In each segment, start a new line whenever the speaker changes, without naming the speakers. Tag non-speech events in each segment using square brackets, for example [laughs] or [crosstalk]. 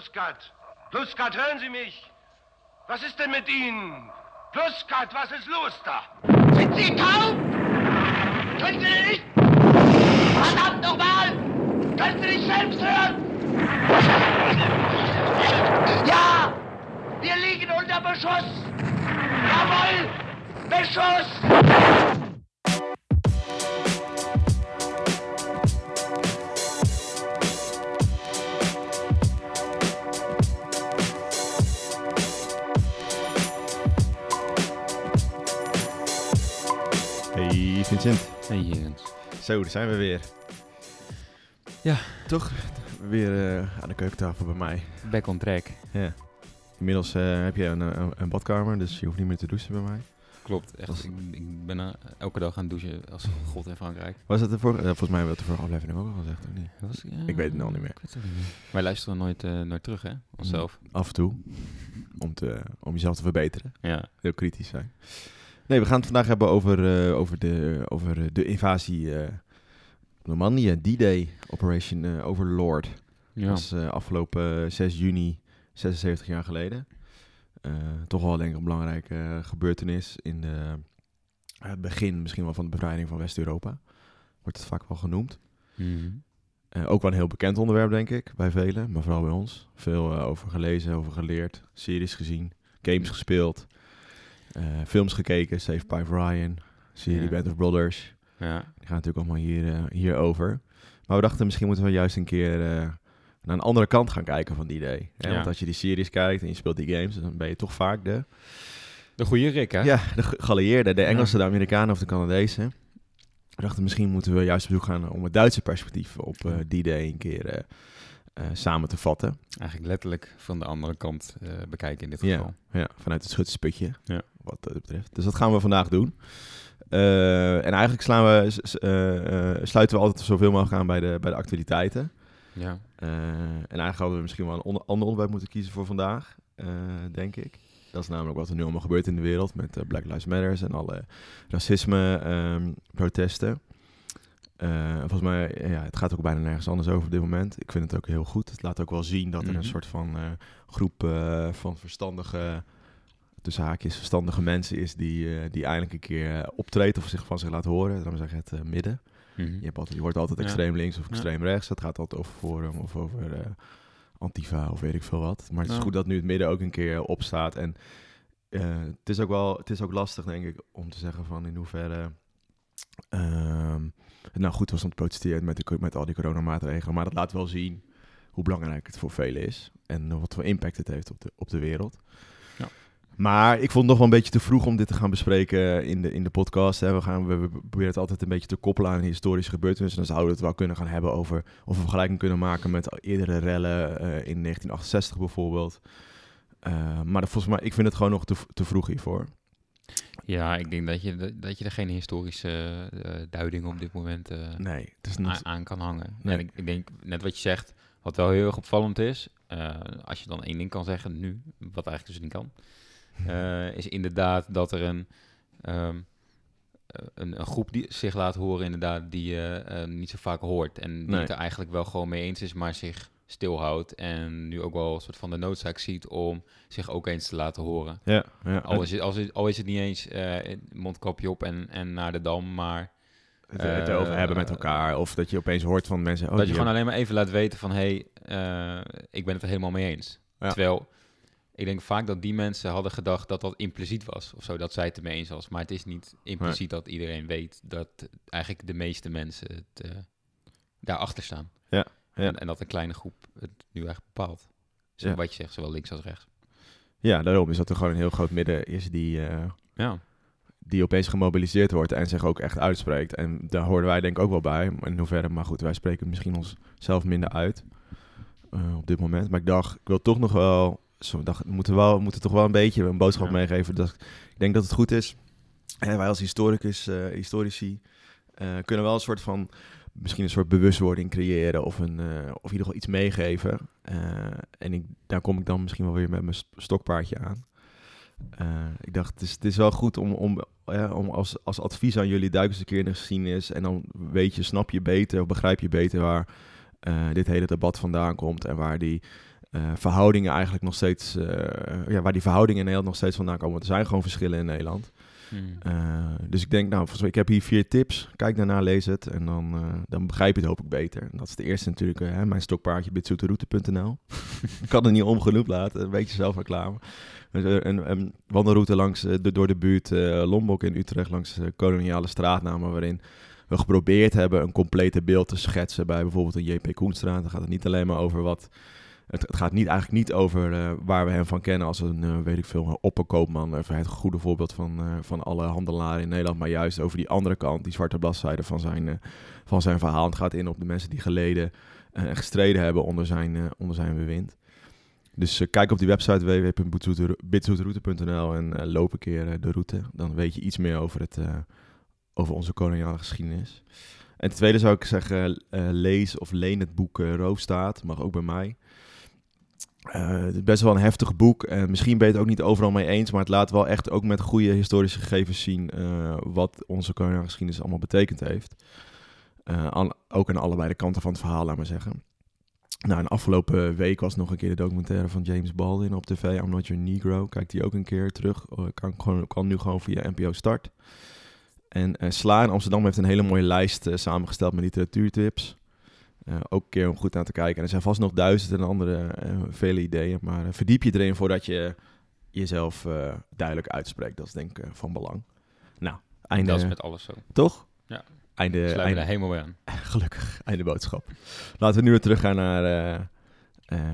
Pluskat, Pluskat, hören Sie mich? Was ist denn mit Ihnen? Pluskat, was ist los da?
Sind Sie taub? Können Sie nicht? Verdammt nochmal! Können Sie nicht selbst hören? Ja! Wir liegen unter Beschuss! Jawohl! Beschuss!
Vincent.
Hey Jens.
Zo, daar zijn we weer.
Ja.
Toch weer eh, aan de keukentafel bij mij.
Back on track.
Ja. Inmiddels eh, heb je een, een, een badkamer, dus je hoeft niet meer te douchen bij mij.
Klopt, echt.
Was-
Ik, ik ben eh, elke dag aan het douchen als god in Frankrijk.
Was het de vorige? volgens mij hebben we het de vorige aflevering ook al gezegd, of niet?
Was, ja,
Ik weet het nou niet meer.
het niet. Wij luisteren nooit, nooit terug, hè? Onszelf.
Af en toe. Om, te, om jezelf te verbeteren.
Ja.
Heel kritisch zijn. Nee, we gaan het vandaag hebben over, eh, over, de, over de invasie eh Normandië, D-Day, Operation eh, Overlord.
Ja.
Dat eh, afgelopen eh, 6 juni, 76 jaar geleden. Toch wel denk ik een belangrijke gebeurtenis in de, het begin misschien wel van de bevrijding van West-Europa. Wordt het vaak wel genoemd.
Mhm.
Ook wel een heel bekend onderwerp, denk ik, bij velen, maar vooral bij ons. Veel over gelezen, over geleerd, series gezien, games gespeeld, films gekeken, Save Private Ryan, serie
Ja.
Band of Brothers.
ja.
Die gaan natuurlijk allemaal hier, eh, hierover. Maar we dachten, misschien moeten we juist een keer eh, naar een andere kant gaan kijken van die idee.
Ja.
Want als je die series kijkt en je speelt die games, dan ben je toch vaak de,
De goede Rick, hè?
ja, de ge- geallieerden, de Engelsen,
Ja.
de Amerikanen of de Canadezen. We dachten, misschien moeten we juist op zoek gaan om het Duitse perspectief op eh, die day een keer eh, eh, samen te vatten.
Eigenlijk letterlijk van de andere kant eh, bekijken in dit
Ja.
geval.
Ja, vanuit het schutsputje,
Ja.
Wat dat betreft. Dus dat gaan we vandaag doen. Eh, en eigenlijk slaan we, eh, eh, sluiten we altijd zoveel mogelijk aan bij de, bij de actualiteiten.
Ja.
En eigenlijk hadden we misschien wel een ander onderwerp moeten kiezen voor vandaag, denk ik. Dat is namelijk wat er nu allemaal gebeurt in de wereld met Black Lives Matter en alle racisme-protesten. Eh, volgens mij, ja, het gaat ook bijna nergens anders over op dit moment. Ik vind het ook heel goed. Het laat ook wel zien dat er
Mhm.
een soort van eh, groep van verstandige, tussen haakjes, verstandige mensen is die, eh, die eindelijk een keer eh, optreedt of zich van zich laat horen. Laten we zeggen het eh, midden.
Mhm.
Je, hebt altijd, je hoort altijd
Ja.
extreem links of
Ja.
extreem rechts. Het gaat altijd over Forum of over Antifa of weet ik veel wat. Maar het is
Ja.
goed dat nu het midden ook een keer opstaat. En het, is ook wel, het is ook lastig, denk ik, om te zeggen van in hoeverre ehm, het nou goed was om te protesteren met, de, met al die coronamaatregelen. Maar dat laat wel zien hoe belangrijk het voor velen is. En wat voor impact het heeft op de, op de wereld. Maar ik vond het nog wel een beetje te vroeg om dit te gaan bespreken in de, in de podcast. Hè. We, gaan, we, we proberen het altijd een beetje te koppelen aan historische gebeurtenissen. Dan zouden we het wel kunnen gaan hebben over of we vergelijking kunnen maken met eerdere rellen eh, in 1968 bijvoorbeeld. Eh, maar dat, volgens mij, ik vind het gewoon nog te, te vroeg hiervoor.
Ja, ik denk dat je, dat je er geen historische eh, duiding op dit moment eh,
Nee, het is
aan,
niet...
aan kan hangen.
Nee.
En ik, ik denk, net wat je zegt, wat wel heel erg opvallend is, als je dan één ding kan zeggen nu, wat eigenlijk dus niet kan, eh, is inderdaad dat er een, ehm, eh, een, een groep die zich laat horen inderdaad die je eh, niet zo vaak hoort en die
Nee.
het er eigenlijk wel gewoon mee eens is, maar zich stilhoudt en nu ook wel een soort van de noodzaak ziet om zich ook eens te laten horen.
Ja, ja.
Al is het, al is het, al is het niet eens mondkapje op en, en naar de dam, maar
het, het over hebben met elkaar. Of dat je opeens hoort van mensen... Oh,
dat je gewoon alleen maar even laat weten van... hé, hey, ik ben het er helemaal mee eens.
Ja.
Terwijl, ik denk vaak dat die mensen hadden gedacht dat dat impliciet was. Of zo, dat zij het ermee eens was. Maar het is niet impliciet dat iedereen weet... dat eigenlijk de meeste mensen het, eh, daarachter staan.
Ja, ja.
En, en dat een kleine groep het nu echt bepaalt. Zo,
Ja.
Wat je zegt, zowel links als rechts.
Ja, daarom is dat er gewoon een heel groot midden is die, eh,
Ja,
die opeens gemobiliseerd wordt en zich ook echt uitspreekt. En daar hoorden wij denk ik ook wel bij. In hoeverre, maar goed, wij spreken misschien onszelf minder uit eh, op dit moment. Maar ik dacht, ik wil toch nog wel, zo, dacht, we moeten, wel, we moeten toch wel een beetje een boodschap
Ja.
meegeven. Dat, ik denk dat het goed is. En wij als historicus, eh, historici eh, kunnen wel een soort van, misschien een soort bewustwording creëren of, een, eh, of in ieder geval iets meegeven. En ik, daar kom ik dan misschien wel weer met mijn st- stokpaardje aan. Ik dacht, het is, het is wel goed om, om, ja, om als, als advies aan jullie duik eens een keer in de geschiedenis. En dan weet je, snap je beter of begrijp je beter waar dit hele debat vandaan komt. En waar die eh, verhoudingen eigenlijk nog steeds, eh, ja, waar die verhoudingen in Nederland nog steeds vandaan komen. Er zijn gewoon verschillen in Nederland.
Hmm.
Eh, dus ik denk, nou, ik heb hier vier tips. Kijk daarna, lees het en dan, dan begrijp je het hoop ik beter. En dat is de eerste natuurlijk, hè, mijn stokpaardje, bitsoeteroute.nl. [laughs] ik kan het niet omgenoemd laten, een beetje zelfreclame. Dus, een, een wandelroute langs, de, door de buurt Lombok in Utrecht, langs koloniale straatnamen, waarin we geprobeerd hebben een complete beeld te schetsen bij bijvoorbeeld een JP Koenstraat. Dan gaat het niet alleen maar over wat... Het, het gaat niet, eigenlijk niet over eh, waar we hem van kennen als een, eh, weet ik veel, opperkoopman. Of het goede voorbeeld van, eh, van alle handelaren in Nederland. Maar juist over die andere kant, die zwarte bladzijde van zijn, van zijn verhaal. Het gaat in op de mensen die geleden en gestreden hebben onder zijn, onder zijn bewind. Dus kijk op die website www.bitzoeteroute.nl en loop een keer de route. Dan weet je iets meer over, het, over onze koloniale geschiedenis. En ten tweede zou ik zeggen, lees of leen het boek Roofstaat. Mag ook bij mij. Eh, het is best wel een heftig boek. En misschien ben je het ook niet overal mee eens. Maar het laat wel echt ook met goede historische gegevens zien... eh, wat onze geschiedenis allemaal betekend heeft. Eh, ook aan allebei de kanten van het verhaal, laat maar zeggen. Nou, en afgelopen week was nog een keer de documentaire van James Baldwin op tv. I'm Not Your Negro. Kijk die ook een keer terug. Oh, kan, gewoon, kan nu gewoon via NPO Start. En eh, Sla in Amsterdam heeft een hele mooie lijst samengesteld met literatuurtips. Eh, ook een keer om goed naar te kijken. En er zijn vast nog duizenden andere eh, vele ideeën. Maar eh, verdiep je erin voordat je jezelf duidelijk uitspreekt. Dat is denk ik van belang. Nou, einde.
Dat is met alles zo.
Toch?
Ja.
Einde,
Sluit
einde,
helemaal bij aan. [laughs]
Gelukkig, einde boodschap. Laten we nu weer teruggaan naar,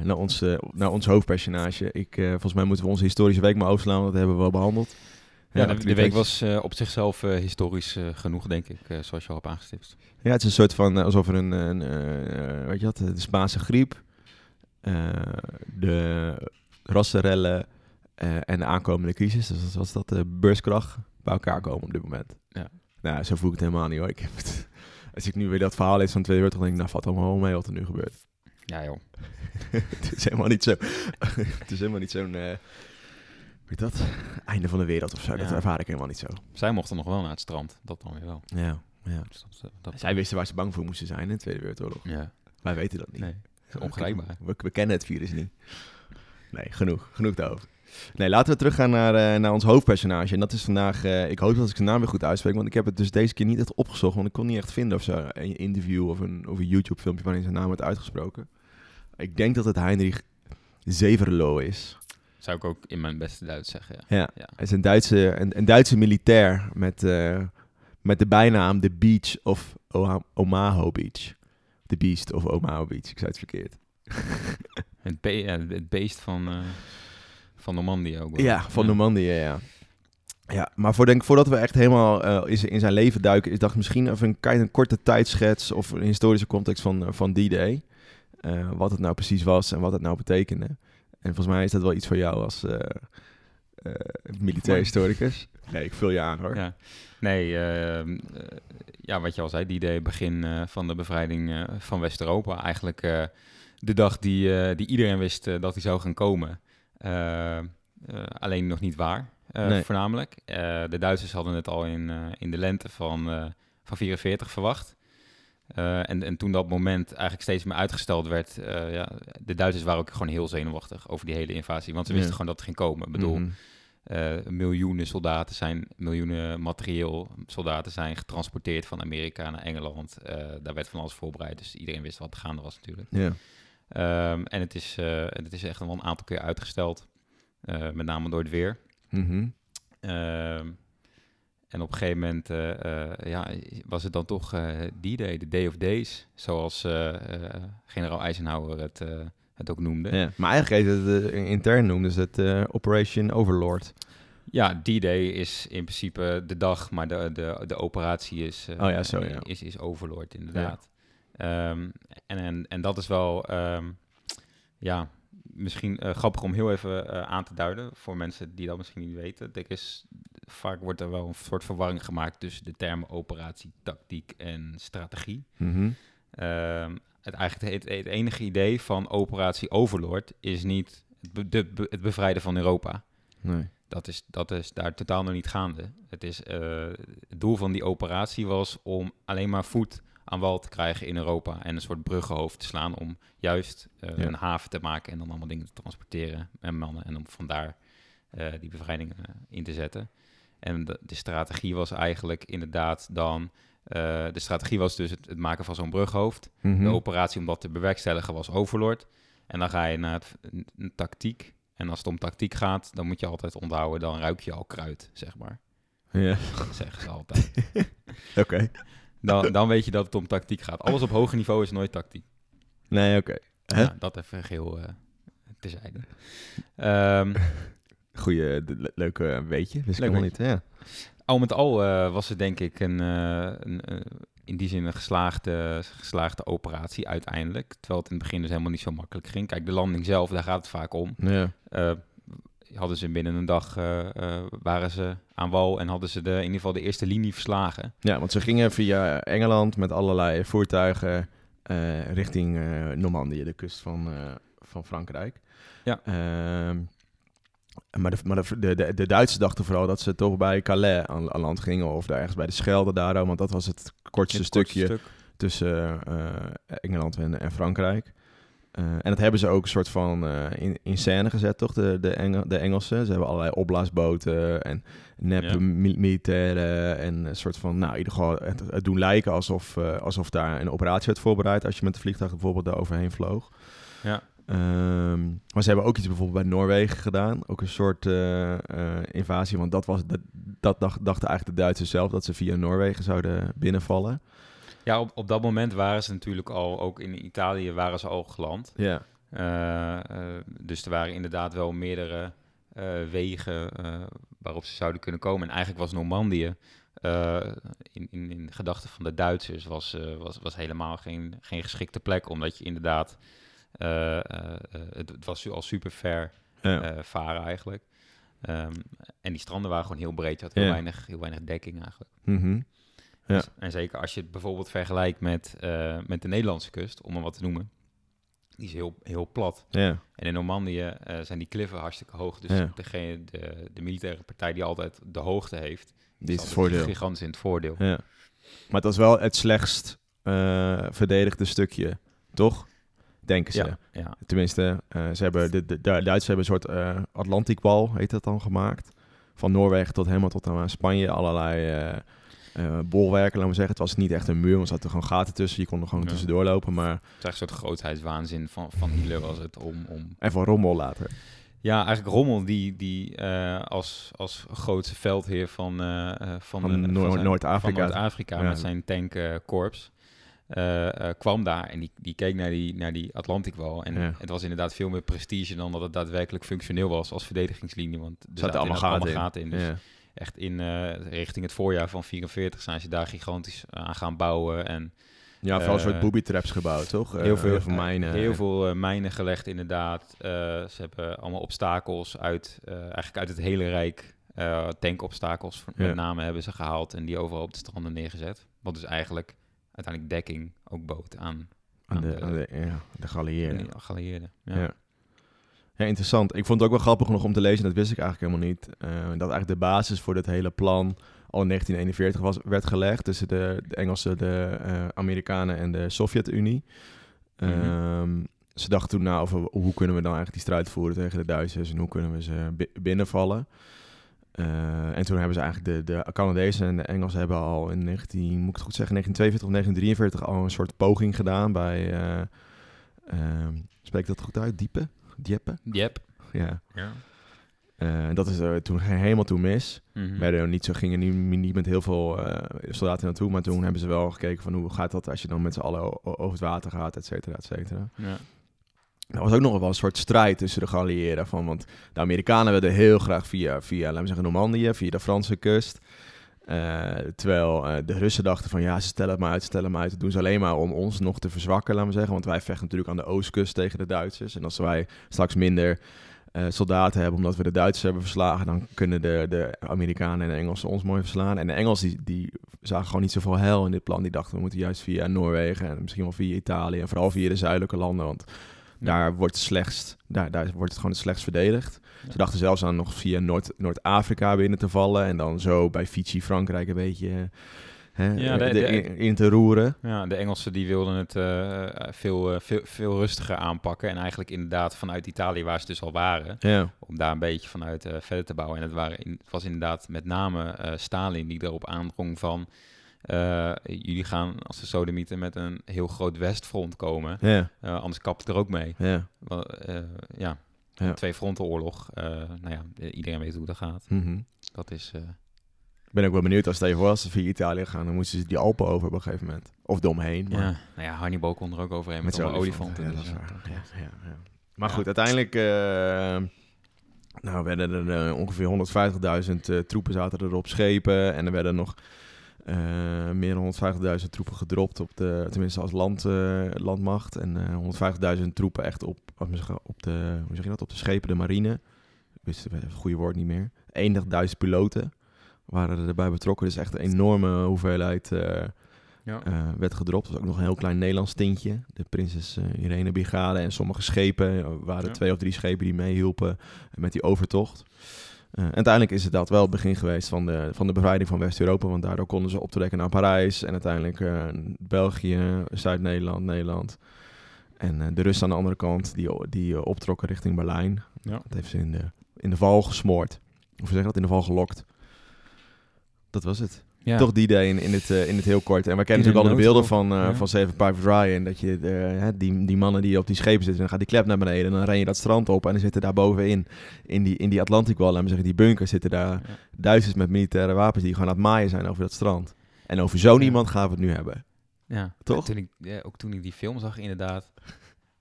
naar, ons, naar ons hoofdpersonage. Ik, volgens mij moeten we onze historische week maar overslaan, want dat hebben we wel behandeld.
Ja, de, de week was op zichzelf historisch genoeg, denk ik, zoals je al hebt aangestipt.
Ja, het is een soort van, eh, alsof er een, een eh, weet je wat, de Spaanse griep, eh, de rassenrellen eh, en de aankomende crisis, dus dat was dat de beurskracht, bij elkaar komen op dit moment.
Ja.
Nou, zo voel ik het helemaal niet hoor. Ik heb het, [laughs] als ik nu weer dat verhaal lees van de Tweede Wereldoorlog, denk ik, nou, valt allemaal mee wat er nu gebeurt.
Ja, joh. [laughs]
het is helemaal niet zo. [laughs] het is helemaal niet zo'n. eh weet dat? Einde van de wereld of zo. Dat ervaar ik helemaal niet zo.
Zij mochten nog wel naar het strand, dat dan weer wel.
Ja, ja.
Dus dat, eh, dat,
Zij wisten waar ze bang voor moesten zijn in de Tweede Wereldoorlog.
ja,
Wij weten dat niet.
nee, ongrijpbaar.
We, we kennen het virus niet. Nee, genoeg. Genoeg daarover. Nee, laten we teruggaan naar, eh, naar ons hoofdpersonage. En dat is vandaag... eh, ik hoop dat ik zijn naam weer goed uitspreek. Want ik heb het dus deze keer niet echt opgezocht. Want ik kon niet echt vinden of zo. Een interview of een, of een YouTube filmpje waarin zijn naam werd uitgesproken. Ik denk dat het Heinrich Zeverlo is.
Zou ik ook in mijn beste Duits zeggen, ja.
Ja,
Ja.
hij is een Duitse, een, een Duitse militair met, met de bijnaam The Beach of Oha- Omaha Beach. The Beast of Omaha Beach, ik zei het verkeerd. [laughs]
Het, be- ja, het beest van, eh van Normandië ook wel.
Ja, van Normandië, ja. Ja, maar voor, denk, voordat we echt helemaal eh, in, zijn- in zijn leven duiken, is dacht ik misschien even een, een korte tijdschets of een historische context van, eh, van D-Day. Eh, wat het nou precies was en wat het nou betekende. En volgens mij is dat wel iets voor jou als eh, militair historicus. Nee, ik vul je aan hoor.
Ja. Nee, ehm, eh, ja, wat je al zei, die idee begin eh, van de bevrijding eh, van West-Europa. Eigenlijk de dag die, die iedereen wist dat die zou gaan komen. Eh, eh, alleen nog niet waar,
Nee.
voornamelijk. De Duitsers hadden het al in, in de lente van, van 44 verwacht. En, en toen dat moment eigenlijk steeds meer uitgesteld werd, ja, de Duitsers waren ook gewoon heel zenuwachtig over die hele invasie. Want ze wisten
Ja.
gewoon dat het ging komen. Ik bedoel,
Mhm.
Eh, miljoenen soldaten zijn, miljoenen materieel soldaten zijn getransporteerd van Amerika naar Engeland. Eh, daar werd van alles voorbereid, dus iedereen wist wat gaande was natuurlijk.
Ja.
Ehm, en het is, eh, het is echt wel een aantal keer uitgesteld, met name door het weer.
Mhm.
Ehm, en op een gegeven moment ja, was het dan toch die day, de Day of Days, zoals generaal Eisenhower het, het ook noemde.
Ja. Maar eigenlijk heet het, eh, intern noemden ze het eh, Operation Overlord.
Ja, D-Day is in principe de dag, maar de, de, de operatie is, eh,
Oh ja, zo, ja.
is, is Overlord, inderdaad. Ehm, en, en, en dat is wel, ehm, ja, misschien grappig om heel even aan te duiden voor mensen die dat misschien niet weten. Er is, vaak wordt er wel een soort verwarring gemaakt tussen de termen operatie, tactiek en strategie. Ehm, het, eigenlijk het, het enige idee van operatie Overlord is niet het, be- de, be- het bevrijden van Europa.
Nee.
Dat is, dat is daar totaal nog niet gaande. Het, is, eh, het doel van die operatie was om alleen maar voet aan wal te krijgen in Europa en een soort bruggenhoofd te slaan om juist eh,
Ja.
een haven te maken en dan allemaal dingen te transporteren en mannen en om vandaar eh, die bevrijding in te zetten. En de, de strategie was eigenlijk inderdaad dan, de strategie was dus het, het maken van zo'n bruggenhoofd.
Mhm.
De operatie om dat te bewerkstelligen was Overlord. En dan ga je naar het, een, tactiek. En als het om tactiek gaat, dan moet je altijd onthouden, dan ruik je al kruid, zeg maar.
Ja,
Dat zeggen ze altijd. [laughs]
oké.
Dan, dan weet je dat het om tactiek gaat. Alles op hoger niveau is nooit tactiek.
Nee, oké.
Ja, dat even geheel eh terzijde. Ehm, [laughs]
Goeie, le- leuke weetje. Wist
Leuk
ik helemaal niet. Ja.
Al met al eh, was het denk ik een, eh, een, eh, in die zin een geslaagde, geslaagde operatie uiteindelijk. Terwijl het in het begin dus helemaal niet zo makkelijk ging. Kijk, de landing zelf, daar gaat het vaak om.
Ja.
Hadden ze binnen een dag, waren ze aan wal en hadden ze de, in ieder geval de eerste linie verslagen.
ja, want ze gingen via Engeland met allerlei voertuigen richting Normandië, de kust van, van Frankrijk.
Ja.
Ehm, maar de, maar de, de, de Duitsers dachten vooral dat ze toch bij Calais aan, aan land gingen, of daar ergens bij de Schelde daar, want dat was het kortste
Het kortste
stukje
stuk.
tussen eh, Engeland en, en Frankrijk. Eh, en dat hebben ze ook een soort van eh, in, in scène gezet, toch? De, de, Engel, de Engelsen. Ze hebben allerlei opblaasboten en nep
Ja.
militairen. En een soort van, nou, in ieder geval het, het doen lijken alsof, alsof daar een operatie werd voorbereid. Als je met de vliegtuig bijvoorbeeld daar overheen vloog.
Ja.
Ehm, maar ze hebben ook iets bijvoorbeeld bij Noorwegen gedaan. Ook een soort eh, eh, invasie. Want dat, was, dat, dat dacht, dachten eigenlijk de Duitsers zelf dat ze via Noorwegen zouden binnenvallen.
Ja, op, op dat moment waren ze natuurlijk al, ook in Italië waren ze al geland.
Ja.
Eh, dus er waren inderdaad wel meerdere wegen waarop ze zouden kunnen komen. En eigenlijk was Normandië in, in, in gedachten van de Duitsers was, was, was helemaal geen, geen geschikte plek, omdat je inderdaad, het, het was al super ver
Ja.
eh, varen eigenlijk. Ehm, en die stranden waren gewoon heel breed, je had heel,
Ja.
weinig, heel weinig dekking eigenlijk.
Mhm. Ja.
En zeker als je het bijvoorbeeld vergelijkt met, eh, met de Nederlandse kust, om maar wat te noemen. Die is heel, heel plat.
Ja.
En in Normandië eh, zijn die kliffen hartstikke hoog. Dus degene, de, de militaire partij die altijd de hoogte heeft,
Dit is het voordeel.
gigantisch in het voordeel.
Ja. Maar het was wel het slechtst eh, verdedigde stukje, toch? Denken ze.
Ja, ja.
Tenminste, eh, ze hebben de, de, de Duitsers hebben een soort eh Atlantikwal, heet dat dan, gemaakt. Van Noorwegen tot helemaal tot aan Spanje. Allerlei eh, eh, bolwerken, laten we zeggen. Het was niet echt een muur, want er zaten gewoon gaten tussen. Je kon er gewoon
Ja.
tussendoor lopen, maar
Het is echt een soort grootheidswaanzin van, van Hitler was het om... om
even rommel later.
ja, eigenlijk Rommel die, die eh, als, als grootste veldheer van, eh, eh, van,
Van Noord-Afrika.
van Noord-Afrika
Ja.
met zijn tankkorps. Eh, eh, kwam daar en die, die keek naar die, naar die Atlantikwal. En
Ja.
het was inderdaad veel meer prestige dan dat het daadwerkelijk functioneel was als verdedigingslinie. Want er
zaten allemaal
inderdaad
gaten in.
Dus
Ja.
echt in eh, richting het voorjaar van 44 zijn ze daar gigantisch aan gaan bouwen. En
Ja, vooral een soort booby traps gebouwd, toch?
Heel veel,
van mijnen.
Heel veel mijnen gelegd, inderdaad. Ze hebben allemaal obstakels uit, eigenlijk uit het hele Rijk. tankobstakels
Ja.
met name hebben ze gehaald en die overal op de stranden neergezet. Wat dus eigenlijk uiteindelijk dekking ook bood aan,
aan
aan
de,
de-
aan de, ja, de geallieerden.
geallieerden. Ja.
Ja. Ja, interessant. Ik vond het ook wel grappig nog om te lezen, dat wist ik eigenlijk helemaal niet. eh, dat eigenlijk de basis voor dit hele plan al in 1941 was, werd gelegd tussen de, de Engelsen, de eh, Amerikanen en de Sovjet-Unie.
Mhm.
Ehm, ze dachten toen na over hoe kunnen we dan eigenlijk die strijd voeren tegen de Duitsers en hoe kunnen we ze bi- binnenvallen. Eh, en toen hebben ze eigenlijk de, de Canadezen en de Engelsen hebben al in 19, moet ik het goed zeggen, 1942 of 1943 al een soort poging gedaan bij, eh ehm, spreek ik dat goed uit? Diepe? Dieppe?
Yep.
Ja.
Ja.
Eh, dat is er toen helemaal toen mis.
Mhm.
Werden er niet zo, gingen niet, niet met heel veel eh, soldaten naartoe, maar toen hebben ze wel gekeken van hoe gaat dat als je dan met z'n allen over het water gaat, et cetera, et cetera.
Ja.
Er was ook nog wel een soort strijd tussen de geallieerden. Van, want de Amerikanen wilden heel graag via, via laten we zeggen, Normandië, via de Franse kust. Eh, terwijl eh, de Russen dachten van ja, ze stellen het maar uit, stellen het maar uit. Dat doen ze alleen maar om ons nog te verzwakken, laten we zeggen. Want wij vechten natuurlijk aan de oostkust tegen de Duitsers. En als wij straks minder eh, soldaten hebben omdat we de Duitsers hebben verslagen, dan kunnen de, de Amerikanen en de Engelsen ons mooi verslaan. En de Engelsen die, die zagen gewoon niet zoveel hel in dit plan. Die dachten we moeten juist via Noorwegen en misschien wel via Italië en vooral via de zuidelijke landen. Want daar wordt, het slechtst, daar, daar wordt het gewoon het slechtst verdedigd. Ze dachten zelfs aan nog via Noord, Noord-Afrika binnen te vallen. En dan zo bij Fiji, Frankrijk een beetje hè,
Ja, de-
de-
de-
in, in te roeren.
Ja, de Engelsen die wilden het eh, veel, eh, veel, veel rustiger aanpakken. En eigenlijk inderdaad vanuit Italië, waar ze dus al waren,
Ja,
om daar een beetje vanuit eh, verder te bouwen. En het, waren in, het was inderdaad met name eh, Stalin die erop aandrong van... eh, jullie gaan als de Sodomieten met een heel groot westfront komen.
ja,
Eh, anders kapt het er ook mee.
ja.
Eh, ja,
Ja.
twee frontenoorlog. nou ja, iedereen weet hoe dat gaat.
Mhm.
Dat is...
Ik ben ook wel benieuwd als het even was, via Italië gaan, dan moesten ze die Alpen over op een gegeven moment. Of eromheen. Maar
ja, nou ja, Hannibal kon er ook overheen met,
met
olifanten.
Ja,
dus
dat is
ja,
waar. Maar goed, uiteindelijk nou, werden er ongeveer 150.000 eh, troepen zaten er op schepen. En er werden nog eh, meer dan 150.000 troepen gedropt, op de, tenminste als land, eh, landmacht. En eh 150.000 troepen echt op, wat moet ik zeggen, op, de, hoe zeg je dat, op de schepen, de marine. Ik wist het goede woord niet meer. 21.000 piloten waren erbij betrokken. Dus echt een enorme hoeveelheid
Ja.
werd gedropt. Er was ook nog een heel klein Nederlands tintje. De Prinses Irene Brigade en sommige schepen. Er waren
Ja.
twee of drie schepen die meehielpen met die overtocht. Eh, en uiteindelijk is het dat wel het begin geweest van de, van de bevrijding van West-Europa. Want daardoor konden ze optrekken naar Parijs. En uiteindelijk eh, België, Zuid-Nederland, Nederland. En eh, de Russen aan de andere kant, die, die eh, optrokken richting Berlijn.
Ja.
Dat heeft ze in de, in de val gesmoord. Hoe zeg je dat? In de val gelokt. Dat was het.
Ja.
Toch die day in, in, het, eh, in het heel kort. En we kennen natuurlijk al de beelden van, eh
Ja.
van Saving Private Ryan. Dat je eh, die, die mannen die op die schepen zitten, dan gaat die klep naar beneden. En dan ren je dat strand op en dan zitten daar bovenin, in die, in die Atlantic Wall, laten we zeggen, die bunkers, zitten daar
Ja.
Duitsers met militaire wapens die gewoon aan het maaien zijn over dat strand. En over zo'n iemand gaan we het nu hebben.
Ja,
Toch?
En Toen ik, ja, ook toen ik die film zag, inderdaad,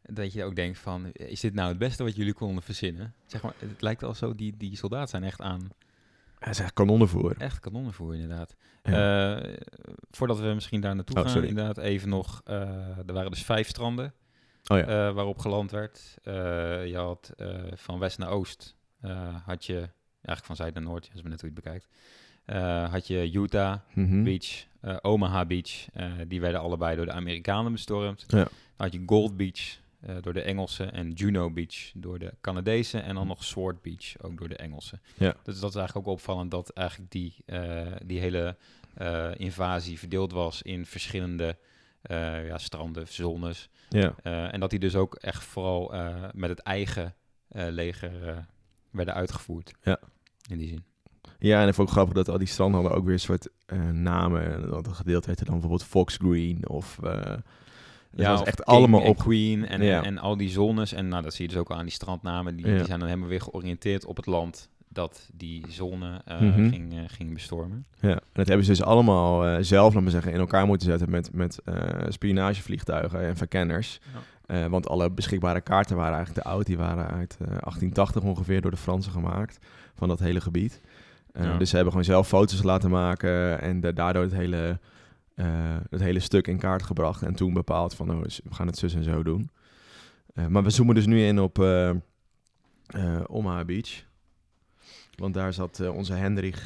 dat je ook denkt van, is dit nou het beste wat jullie konden verzinnen? Zeg maar, het lijkt al zo, die, die soldaten zijn echt aan,
Hij is echt kanonnenvoer.
echt kanonnenvoer inderdaad.
Ja.
Eh, voordat we misschien daar naartoe
Oh,
gaan,
sorry.
inderdaad even nog, eh, er waren dus vijf stranden
Oh ja.
eh, waarop geland werd. Je had van west naar oost, had je, eigenlijk van zuid naar noord, als we het bekijkt, eh, had je Utah,
Mhm.
Beach, Omaha Beach. die werden allebei door de Amerikanen bestormd.
Ja.
Dan had je Gold Beach eh, door de Engelsen en Juno Beach door de Canadezen. En dan nog Sword Beach ook door de Engelsen.
Ja.
Dus dat is eigenlijk ook opvallend dat eigenlijk die, eh, die hele eh, invasie verdeeld was in verschillende ja, stranden, zones.
Ja.
En dat die dus ook echt vooral met het eigen leger werden uitgevoerd.
Ja.
In die zin.
ja, en ik vond het grappig dat al die stranden hadden ook weer een soort namen. En Dat een gedeelte heette dan bijvoorbeeld Fox Green of... eh ja, was
of
echt allemaal op.
Queen en,
Ja.
en al die zones. En nou, dat zie je dus ook aan die strandnamen. Die,
Ja.
die zijn dan helemaal weer georiënteerd op het land dat die zone
Mhm.
ging, eh, ging bestormen.
Ja, en dat hebben ze dus allemaal eh, zelf, laat maar zeggen, in elkaar moeten zetten met, met spionagevliegtuigen en verkenners. Want alle beschikbare kaarten waren eigenlijk te oud. Die waren uit eh, 1880 ongeveer door de Fransen gemaakt van dat hele gebied.
Ja.
Dus ze hebben gewoon zelf foto's laten maken en da- daardoor het hele, eh, het hele stuk in kaart gebracht. En toen bepaald van, oh, we gaan het zus en zo doen. Eh, maar we zoomen dus nu in op eh Omaha Beach. Want daar zat onze Hendrik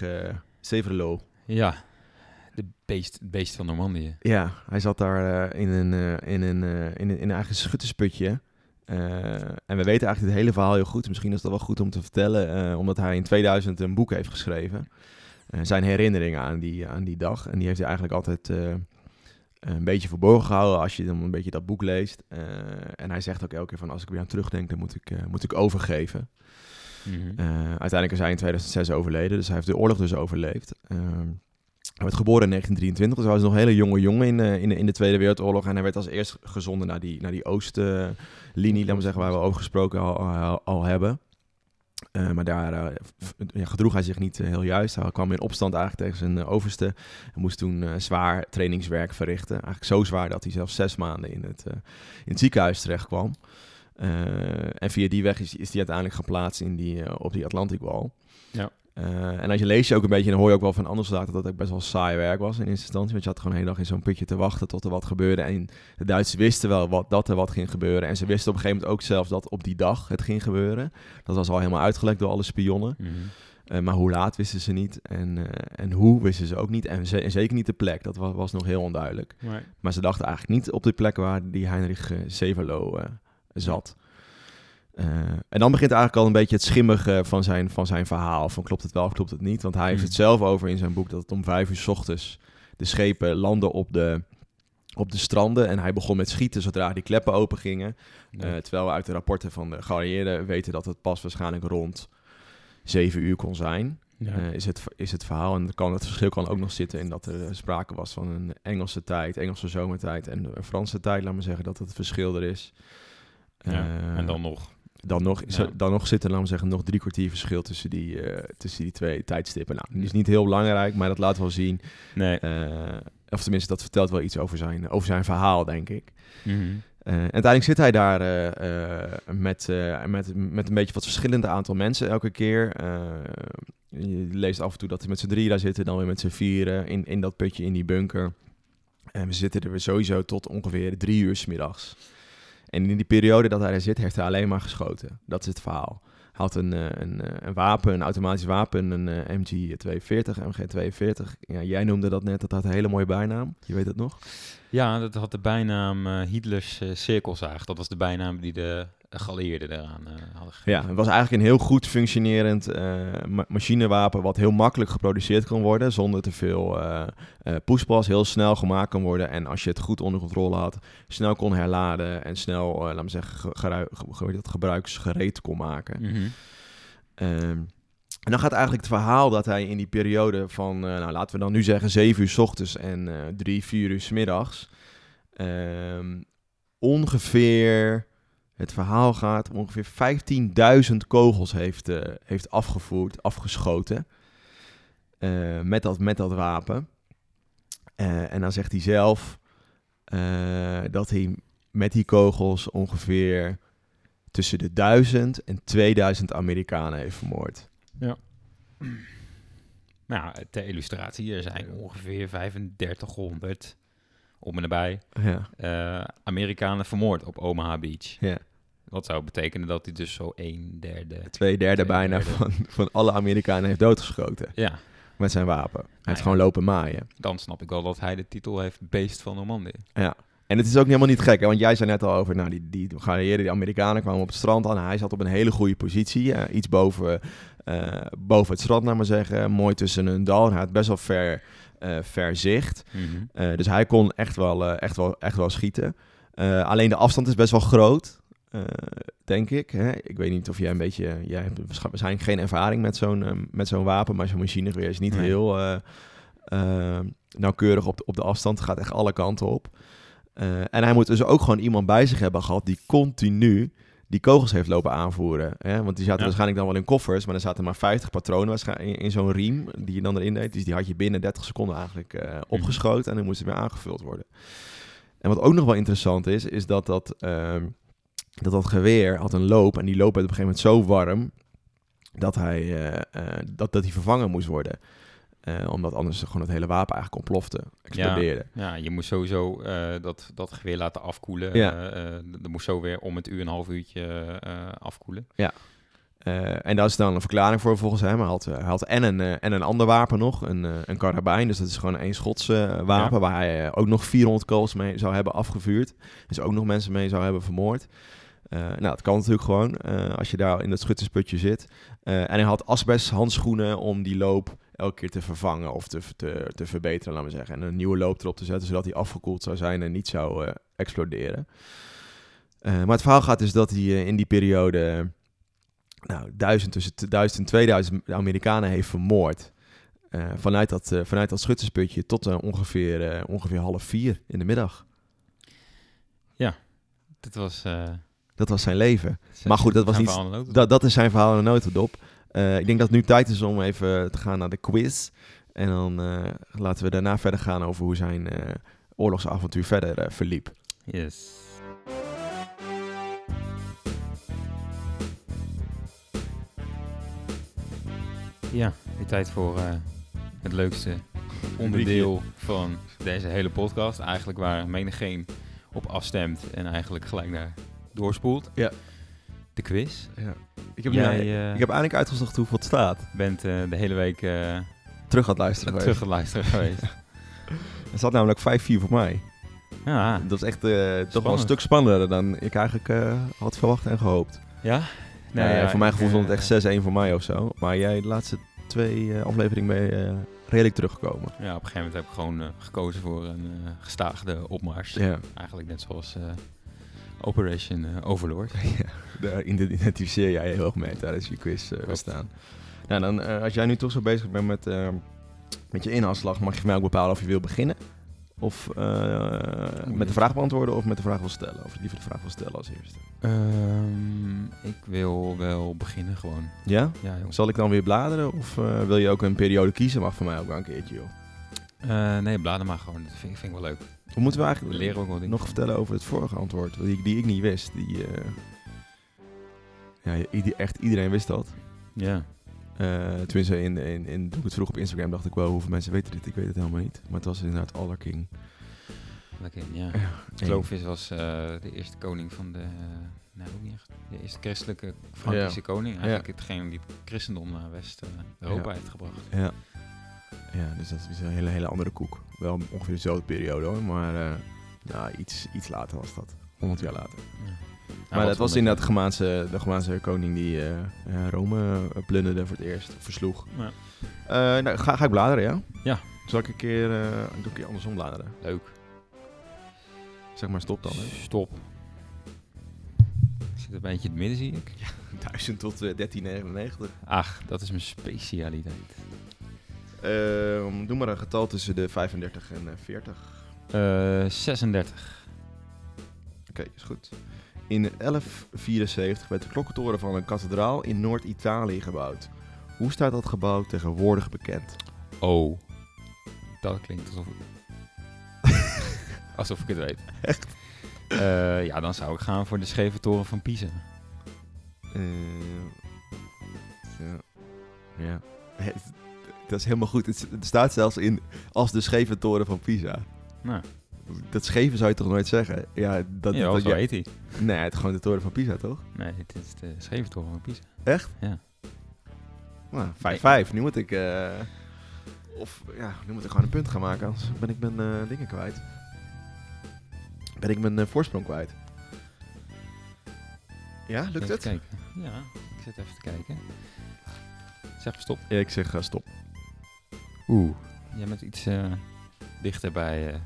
Severlo.
Ja, de beest, beest van Normandië.
Ja, hij zat daar in, een, in, een, in, een, in een eigen schuttersputje. En we weten eigenlijk het hele verhaal heel goed. Misschien is dat wel goed om te vertellen, omdat hij in 2000 een boek heeft geschreven. Eh, zijn herinneringen aan die, aan die dag. En die heeft hij eigenlijk altijd eh, een beetje verborgen gehouden als je dan een beetje dat boek leest. Eh, en hij zegt ook elke keer van als ik weer aan terugdenk, dan moet ik, moet ik overgeven.
Mhm.
Uiteindelijk is hij in 2006 overleden, dus hij heeft de oorlog dus overleefd. Ehm, hij werd geboren in 1923, dus hij was nog een hele jonge jongen in, in, de, in de Tweede Wereldoorlog. En hij werd als eerst gezonden naar die, naar die oostlinie, laten we zeggen, waar we over gesproken al, al, al hebben. Eh, maar daar eh, ja, gedroeg hij zich niet eh, heel juist. Hij kwam in opstand eigenlijk tegen zijn overste. Hij moest toen zwaar trainingswerk verrichten. Eigenlijk zo zwaar dat hij zelfs zes maanden in het, in het ziekenhuis terecht kwam. En via die weg is, hij uiteindelijk geplaatst in die, op die Atlantic Wall.
Ja.
Eh, en als je leest je ook een beetje, dan hoor je ook wel van andere soldaten dat het best wel saai werk was in eerste instantie. Want je had gewoon de hele dag in zo'n putje te wachten tot er wat gebeurde. En de Duitsers wisten wel wat, dat er wat ging gebeuren. En ze wisten op een gegeven moment ook zelfs dat op die dag het ging gebeuren. Dat was al helemaal uitgelekt door alle spionnen.
Mhm.
Eh, maar hoe laat wisten ze niet. En, eh, en hoe wisten ze ook niet. En, ze- en zeker niet de plek. Dat was, was nog heel onduidelijk.
Maar,
Maar ze dachten eigenlijk niet op de plek waar die Heinrich Severlo eh, zat. Eh, en dan begint eigenlijk al een beetje het schimmige van zijn, van zijn verhaal. Van klopt het wel of klopt het niet? Want hij heeft
Hmm.
het zelf over in zijn boek dat het om vijf uur 's ochtends de schepen landen op de, op de stranden. En hij begon met schieten zodra die kleppen open gingen. Eh, terwijl we uit de rapporten van de geallieerden weten dat het pas waarschijnlijk rond zeven uur kon zijn.
Ja.
Eh, is, het, is het verhaal. En kan, het verschil kan ook nog zitten in dat er eh, sprake was van een Engelse tijd, Engelse zomertijd en een Franse tijd. Laat maar zeggen dat het verschil er is.
Ja,
Eh,
en dan nog.
Dan nog,
Ja.
dan nog zit er, laten we zeggen, nog drie kwartier verschil tussen die, eh, tussen die twee tijdstippen. Nou, die is niet heel belangrijk, maar dat laat wel zien.
Nee.
eh, of tenminste, dat vertelt wel iets over zijn, over zijn verhaal, denk ik.
Mhm.
Eh, en uiteindelijk zit hij daar met, met, met een beetje wat verschillende aantal mensen elke keer. Je leest af en toe dat ze met z'n drieën daar zitten, dan weer met z'n vieren in, in dat putje, in die bunker. En we zitten er sowieso tot ongeveer drie uur 's middags. En in die periode dat hij er zit, heeft hij alleen maar geschoten. Dat is het verhaal. Hij had een, eh, een, eh, een wapen, een automatisch wapen, een eh, MG42, MG42. Ja, jij noemde dat net, dat had een hele mooie bijnaam. Je weet het nog?
Ja, dat had de bijnaam eh, Hitlers cirkelzaag. Dat was de bijnaam die de geallieerden eraan eh, hadden gegeven.
Ja, het was eigenlijk een heel goed functionerend eh, ma- machinewapen wat heel makkelijk geproduceerd kon worden zonder te veel eh poespas, heel snel gemaakt kan worden en als je het goed onder controle had, snel kon herladen en snel, laat me zeggen, dat, gebruiksgereed kon maken.
Mhm.
Ehm, en dan gaat eigenlijk het verhaal dat hij in die periode van, nou laten we dan nu zeggen, 7 uur s ochtends en eh 3, 4 uur s middags, ehm, ongeveer, het verhaal gaat, om ongeveer 15.000 kogels heeft, eh, heeft afgevoerd, afgeschoten eh, met, dat, met dat wapen. Eh, en dan zegt hij zelf eh, dat hij met die kogels ongeveer tussen de 1000 en 2000 Amerikanen heeft vermoord.
Nou, ter illustratie, er zijn ongeveer 3500 om en nabij
Ja,
eh, Amerikanen vermoord op Omaha Beach.
ja.
Wat zou betekenen dat hij dus zo een derde...
Twee derde
Twee
bijna
derde.
Van, van alle Amerikanen heeft doodgeschoten
Ja,
met zijn wapen. Hij heeft
ja.
gewoon lopen maaien.
dan snap ik wel dat hij de titel heeft Beest van Normandië.
Ja. En het is ook helemaal niet gek, hè? want jij zei net al over, nou, die, die geallieerden, die Amerikanen kwamen op het strand aan. Hij zat op een hele goede positie, iets boven, eh, boven het strand, laat maar zeggen. Mooi tussen een dal. En hij had best wel ver, eh, ver zicht.
Mhm.
Eh, dus hij kon echt wel, echt wel, echt wel schieten. Alleen de afstand is best wel groot, eh, denk ik. Hè? Ik weet niet of jij een beetje... Jij hebt waarsch- waarschijnlijk geen ervaring met zo'n eh, met zo'n wapen, maar zo'n machinegeweer is niet
Nee.
heel eh, eh, nauwkeurig op de, op de afstand. Gaat echt alle kanten op. Eh, en hij moet dus ook gewoon iemand bij zich hebben gehad die continu die kogels heeft lopen aanvoeren. Hè? Want die zaten
Ja.
waarschijnlijk dan wel in koffers, maar er zaten maar 50 patronen waarschijnlijk in, in zo'n riem die je dan erin deed. Dus die had je binnen 30 seconden eigenlijk eh, opgeschoten en dan moest het weer aangevuld worden. En wat ook nog wel interessant is, is dat dat, ehm, dat, dat geweer had een loop en die loop werd op een gegeven moment zo warm dat hij, eh, eh, dat, dat hij vervangen moest worden. Eh, omdat anders gewoon het hele wapen eigenlijk ontplofte, explodeerde.
Ja, je moest sowieso dat, dat geweer laten afkoelen.
Ja.
Dat moest zo weer om het uur, een half uurtje afkoelen.
Eh, en daar is dan een verklaring voor volgens hem. Hij had, hij had en, een, en een ander wapen nog, een, een karabijn. Dus dat is gewoon een Schots eh, wapen
Ja.
waar hij ook nog 400 kogels mee zou hebben afgevuurd. Dus ook nog mensen mee zou hebben vermoord. Eh, nou, dat kan natuurlijk gewoon eh, als je daar in dat schuttersputje zit. Eh, en hij had asbesthandschoenen om die loop elke keer te vervangen of te, te, te verbeteren, laten we zeggen. En een nieuwe loop erop te zetten, zodat hij afgekoeld zou zijn en niet zou exploderen. Maar het verhaal gaat dus dat hij in die periode nou, duizend, tussen t- 1000 en 2000 Amerikanen heeft vermoord. Vanuit, dat, vanuit dat schuttersputje tot ongeveer, ongeveer half vier in de middag.
Dat was...
Dat was zijn leven.
zijn-
Maar goed, dat was niet-. Dat, dat is zijn verhaal in een notendop. Eh, ik denk dat het nu tijd is om even te gaan naar de quiz. En dan eh, laten we daarna verder gaan over hoe zijn eh, oorlogsavontuur verder verliep.
Yes. Ja, weer tijd voor het leukste onderdeel van deze hele podcast. Eigenlijk waar menigeen op afstemt en eigenlijk gelijk naar doorspoelt.
Ja.
De quiz.
Ik heb,
Jij,
nu-
eh,
ik heb eindelijk uitgezocht hoeveel het staat.
bent eh, de hele week eh
Terug gaat luisteren.
terug
geweest.
aan het luisteren geweest. [laughs]
Er staat namelijk 5-4 voor mij.
Ja,
Dat is echt toch wel een stuk spannender dan ik eigenlijk had verwacht en gehoopt.
ja?
Nee,
ja,
voor mijn gevoel stond het echt 6-1 voor mij of zo. Maar jij de laatste twee afleveringen mee redelijk teruggekomen.
Ja, op een gegeven moment heb ik gewoon gekozen voor een gestaagde opmars.
Ja,
Eigenlijk net zoals Operation eh, Overlord. [laughs]
daar identificeer jij je heel erg mee tijdens je quiz eh bestaan. Nou, dan, eh, als jij nu toch zo bezig bent met, eh, met je inhaalslag, mag je van mij ook bepalen of je wil beginnen. Of eh, met de vraag beantwoorden of met de vraag wil stellen. Of liever de vraag wil stellen als eerste.
Ehm, ik wil wel beginnen gewoon.
Ja?
Ja.
Zal ik dan weer bladeren of eh, wil je ook een periode kiezen? Mag voor mij ook wel een keertje, joh.
Eh, nee, bladen maar gewoon. Dat vind ik wel leuk.
Hoe moeten we
We
eigenlijk
leren ook wel
nog vertellen over het vorige antwoord? Die, die ik niet wist. Die, eh, ja, echt iedereen wist dat.
Ja.
Eh, tenminste, in, in, in, toen ik het vroeg op Instagram dacht ik wel hoeveel mensen weten dit. Ik weet het helemaal niet. Maar het was inderdaad Allerking.
Lekker, ja.
Ja,
Clovis was eh, de eerste koning van de... nou, ook niet echt. De eerste christelijke Frankische koning. Eigenlijk hetgeen die het christendom naar West-Europa
Ja.
heeft gebracht.
Ja. ja, dus dat is een hele, hele andere koek. Wel ongeveer dezelfde periode hoor, maar eh, nou, iets, iets later was dat. 100 jaar later.
Ja.
maar dat was inderdaad de Gemaanse, de Gemaanse koning die eh, eh, Rome plunderde voor het eerst, versloeg.
Ja.
Nou, ga, ga ik bladeren, ja?
Ja.
Zal ik een keer, eh, ik een keer andersom bladeren?
Leuk.
Zeg maar stop dan, hè?
Stop. Ik zit een beetje in het midden, zie ik.
1000 tot eh, 1399.
Ach, dat is mijn specialiteit.
Ehm, doe maar een getal tussen de 35 en eh, 40.
Eh 36.
Oké, is goed. In 1174 werd de klokkentoren van een kathedraal in Noord-Italië gebouwd. Hoe staat dat gebouw tegenwoordig bekend?
Oh. Dat klinkt alsof ik... [laughs] alsof ik het weet.
Echt?
Eh, ja, dan zou ik gaan voor de scheve toren van Pisa.
Eh, ja. ja. Het- Dat is helemaal goed. Het, het staat zelfs in als de scheve toren van Pisa.
Nou,
Dat scheven zou je toch nooit zeggen? Ja, dat,
ja,
dat,
heet hij.
Nee, het is gewoon de toren van Pisa, toch?
Nee, dit is de scheve toren van Pisa.
Echt?
Ja.
Nou, 5-5. Nu moet ik... eh, of ja, nu moet ik gewoon een punt gaan maken. Anders ben ik mijn eh, dingen kwijt. Ben ik mijn eh, voorsprong kwijt. Ja, lukt
Even
het?
kijken. Ja, ik zit even te kijken. Zeg stop.
Ja, ik zeg stop.
Oeh. Jij bent iets eh, dichter bij eh,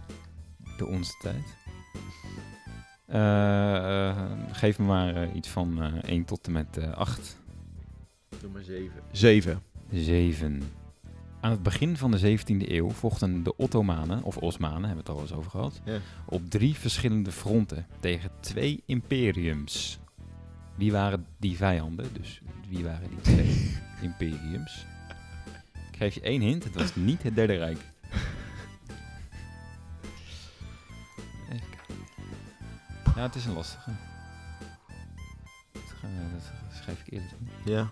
de onze tijd. Eh, geef me maar eh, iets van eh 1 tot en met eh 8.
Doe maar 7. 7.
7. Aan het begin van de 17e eeuw vochten de Ottomanen, of Osmanen, hebben we het al eens over gehad,
Ja.
op drie verschillende fronten tegen twee imperiums. Wie waren die vijanden? Dus wie waren die twee [laughs] imperiums? Ik geef je één hint, het was niet het Derde Rijk. Even kijken. Ja, het is een lastige. Dat, dat schrijf ik eerder. toe.
Ja.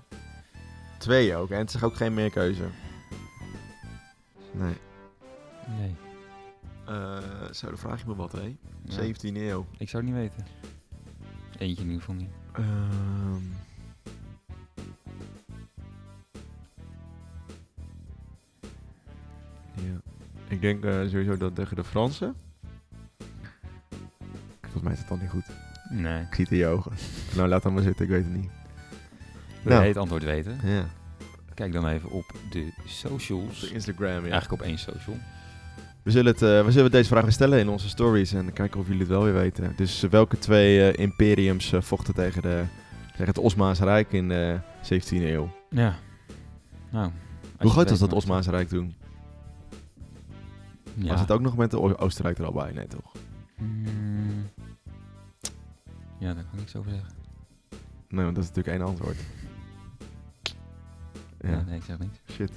Twee ook. En het is ook geen meer keuze. Nee.
Nee,
Eh zo, dan vraag je me wat, hè?
Ja.
17e eeuw.
ik zou het niet weten. Eentje in ieder geval niet.
Ehm. Ik denk eh, sowieso dat tegen de Fransen. Volgens mij is het dan niet goed.
Nee.
Ik zie het in je ogen. nou, laat dan maar zitten. Ik weet het niet.
Wil
Nou.
het antwoord weten?
Ja.
Kijk dan even op de socials.
Op de Instagram, ja.
Eigenlijk op één social.
We zullen, het, eh, we zullen deze vraag weer stellen in onze stories en kijken of jullie het wel weer weten. Dus eh, welke twee imperiums vochten tegen, de, tegen het Osmaanse Rijk in de 17e eeuw?
Ja. Nou.
Hoe groot was dat
weet,
Osmaanse Rijk toen?
Ja.
Was het ook nog met de Oostenrijk er al bij? Nee, toch?
Mm. Ja, daar kan ik niks over zeggen.
Nee, want dat is natuurlijk één antwoord. Ja,
Ja. nee, ik zeg niks.
shit.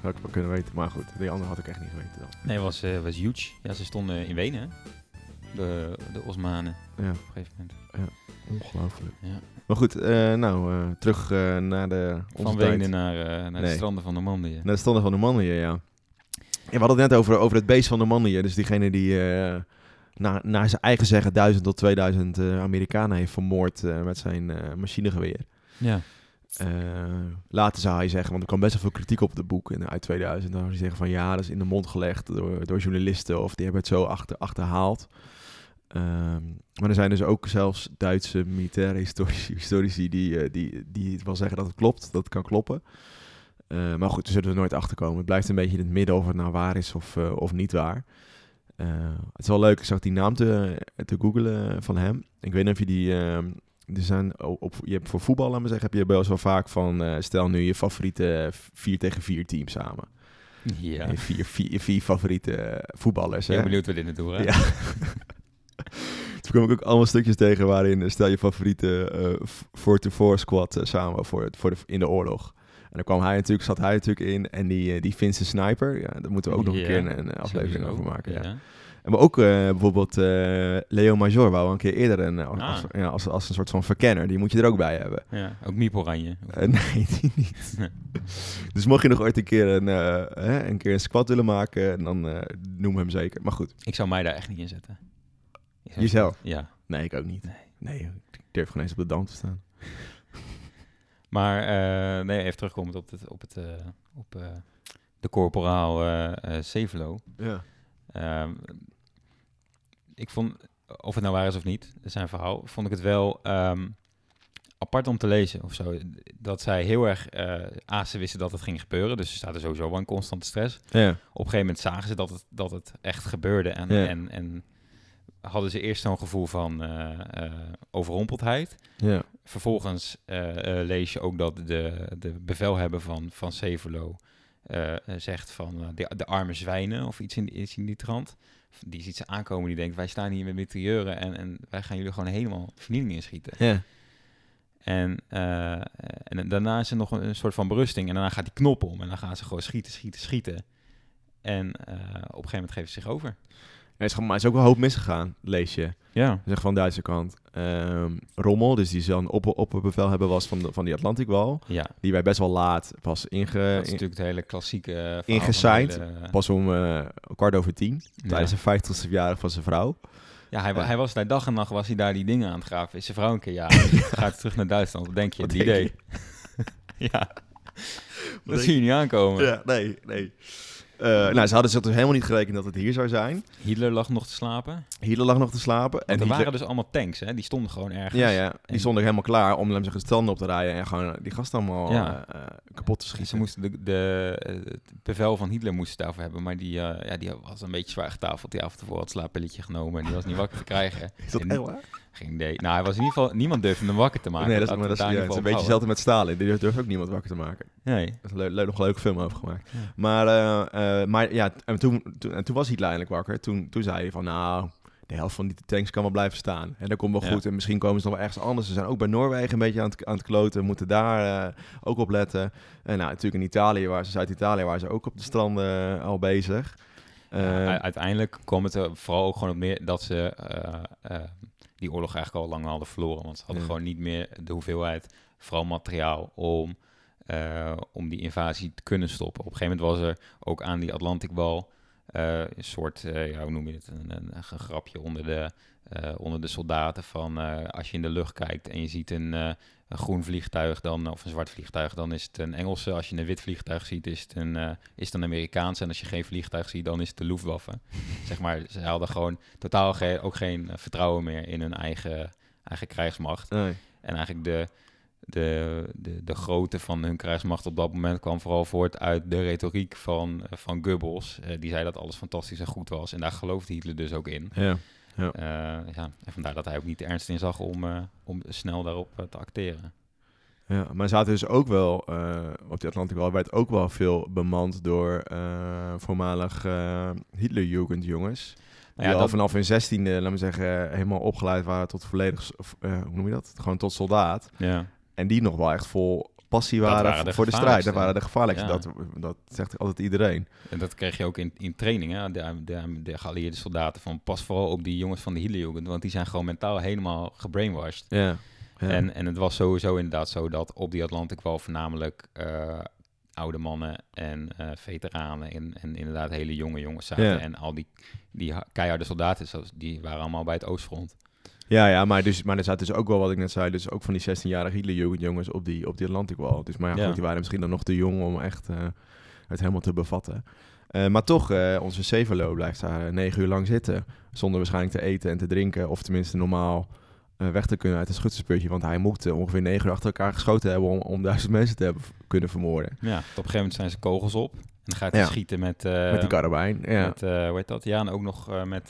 Had ik wel kunnen weten. Maar goed, die andere had ik echt niet geweten dan.
Nee, was, eh, was huge. Ja, ze stonden in Wenen, hè? De, de Osmanen,
Ja,
op een gegeven moment.
ongelooflijk.
Ja.
Maar goed, eh, nou, eh, terug naar de
Van. Wenen naar, naar de stranden van Normandië.
Naar de standen van Normandië, ja. Ja. We hadden het net over, over het beest van Normandië. Dus diegene die eh, na, naar zijn eigen zeggen 1000 tot 2000 eh, Amerikanen heeft vermoord eh, met zijn machinegeweer.
Ja.
Later zou hij zeggen, want er kwam best wel veel kritiek op het boek in, uit 2000. Dan zou hij zeggen van ja, dat is in de mond gelegd door, door journalisten of die hebben het zo achter, achterhaald. Ehm, maar er zijn dus ook zelfs Duitse militaire historici, historici die, die, die wel zeggen dat het klopt, dat het kan kloppen. Eh, maar goed, we zullen er nooit achter komen. Het blijft een beetje in het midden of het nou waar is of, eh, of niet waar. Eh, het is wel leuk, ik zag die naam te, te googlen van hem. Ik weet niet of je die... er zijn op, je hebt voor voetbal, laat maar zeggen, heb je wel eens wel vaak van... stel nu je favoriete 4 tegen 4 team samen.
Ja.
Je Vier, vier, vier favoriete voetballers.
Heel
hè?
benieuwd waar dit naartoe gaat.
Ja. [laughs] Toen kwam ik ook allemaal stukjes tegen waarin stel je favoriete eh 4-4 squad samen voor, voor de, in de oorlog. En dan kwam hij natuurlijk, zat hij natuurlijk in. En die, eh, die Finse sniper, ja, daar moeten we ook nog een keer een, een aflevering
Sowieso.
over maken. Ja. En we ook eh, bijvoorbeeld eh, Leo Major, wou een keer eerder een, als,
Ah.
als, ja, als, als een soort van verkenner. Die moet je er ook bij hebben.
Ja, ook Miep Oranje. [laughs]
Nee, die niet. [laughs] dus mocht je nog ooit een keer een, hè, een, keer een squad willen maken, dan noem hem zeker. Maar goed,
Ik zou mij daar echt niet in zetten.
Jezelf?
Ja.
nee, ik ook niet. Nee, ik durf gewoon eens op de dam te staan.
Maar eh, nee, even terugkomend op, het, op, het, eh, op eh, de corporaal Sevelo.
Ja.
Ehm, ik vond, of het nou waar is of niet, zijn verhaal, vond ik het wel ehm, apart om te lezen of zo. Dat zij heel erg, A, ze wisten dat het ging gebeuren, dus ze zaten sowieso wel in constante stress.
Ja.
Op een gegeven moment zagen ze dat het, dat het echt gebeurde en,
Ja.
en, en hadden ze eerst zo'n gevoel van overrompeldheid.
Ja.
Vervolgens eh, eh, lees je ook dat de, de bevelhebber van, van Sevelo eh, zegt van de, de arme zwijnen of iets in, iets in die trant. Die ziet ze aankomen, die denkt wij staan hier met mitrailleuren en, en wij gaan jullie gewoon helemaal vernieling inschieten.
Ja.
En, en daarna is er nog een, een soort van berusting en daarna gaat die knop om en dan gaan ze gewoon schieten, schieten, schieten. En op een gegeven moment geven ze zich over.
Is, gewoon- maar is ook wel een hoop misgegaan, lees je.
Ja.
Zeg van de Duitse kant. Ehm, Rommel, dus die zo'n op, opperbevel hebben was van, de, van die Atlantic Wall.
Ja,
Die wij best wel laat pas inge,
dat is natuurlijk het hele klassieke eh,
ingesigned.
hele-
pas om eh, kwart over tien.
Ja.
Tijdens de 50ste verjaardag van zijn vrouw.
Ja, hij,
Ja.
hij was daar dag en nacht was hij daar die dingen aan het graven. Is zijn vrouw een keer [laughs] ja, gaat terug naar Duitsland. Wat denk je?
Wat denk
idee. [laughs] ja. Dat zie je niet aankomen.
Ja, nee, nee. Eh, nou, ze hadden zich dus helemaal niet gerekend dat het hier zou zijn.
Hitler lag nog te slapen.
Hitler lag nog te slapen.
En er
Hitler-
waren dus allemaal tanks, hè? Die stonden gewoon ergens.
Ja, ja. Die
En-
stonden helemaal klaar om zeggen, standen op te rijden en gewoon die gasten allemaal
Ja.
eh, eh, kapot te schieten.
ze moesten de, de, eh, het bevel van Hitler moesten daarvoor hebben. Maar die, eh, ja, die was een beetje zwaar getafeld. Die avond ervoor had slaappilletje genomen. En die was niet wakker te krijgen. [laughs]
Is dat
En-
echt waar?
Geen idee. Nou, hij was in ieder geval... Niemand durfde hem wakker te maken.
nee, dat is,
Laten
maar
we
dat is,
het
ja,
daar
het is
in
een beetje hetzelfde met Stalin. Die durft, durft ook niemand wakker te maken.
Nee.
Dat is een leuk, leuk, nog een leuke film over gemaakt.
Ja.
Maar, eh, eh, maar ja, en toen, toen, en toen was Hitler eindelijk wakker. Toen, toen zei hij van, nou, de helft van die tanks kan wel blijven staan. En dat komt wel
Ja.
goed. En misschien komen ze nog wel ergens anders. Ze zijn ook bij Noorwegen een beetje aan het, aan het kloten. Moeten daar eh, ook op letten. En nou, natuurlijk in Italië, waar ze, Zuid-Italië, waren ze ook op de stranden al bezig.
Ja, uiteindelijk kwam het er vooral ook gewoon op neer dat ze die oorlog eigenlijk al lang hadden verloren. Want ze hadden
Ja.
gewoon niet meer de hoeveelheid, vooral materiaal, om, eh, om die invasie te kunnen stoppen. Op een gegeven moment was er ook aan die Atlantikwal eh, een soort, eh, ja, hoe noem je het, een, een, een grapje onder de, eh, onder de soldaten van eh, als je in de lucht kijkt en je ziet een, eh, een groen vliegtuig dan, of een zwart vliegtuig, dan is het een Engelse. Als je een wit vliegtuig ziet, is het een, is het een Amerikaanse. En als je geen vliegtuig ziet, dan is het de Luftwaffe. [laughs] zeg maar, ze hadden gewoon totaal ge- ook geen vertrouwen meer in hun eigen, eigen krijgsmacht.
nee.
En eigenlijk de, de, de, de grootte van hun krijgsmacht op dat moment kwam vooral voort uit de retoriek van, van Goebbels. Die zei dat alles fantastisch en goed was. En daar geloofde Hitler dus ook in.
Ja.
Eh, ja, en vandaar dat hij ook niet ernst in zag om, eh, om snel daarop eh, te acteren.
Ja, maar zaten dus ook wel, op die Atlantic Wall werd ook wel veel bemand door voormalig Hitlerjugend jongens. Die
ja,
al
dat-
vanaf hun zestiende, laten we zeggen, helemaal opgeleid waren tot volledig, hoe noem je dat? Gewoon tot soldaat.
Ja.
En die nog wel echt vol passie waren,
waren de
voor de strijd. Dat waren de gevaarlijkste.
Ja.
Dat, dat zegt altijd iedereen.
En dat kreeg je ook in, in training. Hè? De, de, de geallieerde soldaten van pas vooral op die jongens van de Hitlerjugend. Want die zijn gewoon mentaal helemaal gebrainwashed.
Ja. ja.
En, en het was sowieso inderdaad zo dat op die Atlantic wel voornamelijk eh, oude mannen en eh, veteranen en, en inderdaad hele jonge jongens zaten.
Ja.
En al die, die ha- keiharde soldaten, zoals- die waren allemaal bij het Oostfront.
Ja, ja, maar, dus, maar er zaten dus ook wel, wat ik net zei, dus ook van die 16-jarige Hitlerjugendjongens op die, op die Atlantic Wall. Dus maar ja,
Ja.
goed, die waren misschien dan nog te jong om echt eh, het helemaal te bevatten. Eh, maar toch, eh, onze Sevelo blijft daar negen uur lang zitten. Zonder waarschijnlijk te eten en te drinken. Of tenminste normaal weg te kunnen uit het schutterspuntje. Want hij moet ongeveer negen uur achter elkaar geschoten hebben om, om duizend mensen te hebben kunnen vermoorden.
Ja, op een gegeven moment zijn ze kogels op. En dan gaat hij
Ja.
schieten met... eh,
Met die karabijn. Ja.
Met, eh, hoe heet dat? Ja, en ook nog eh, met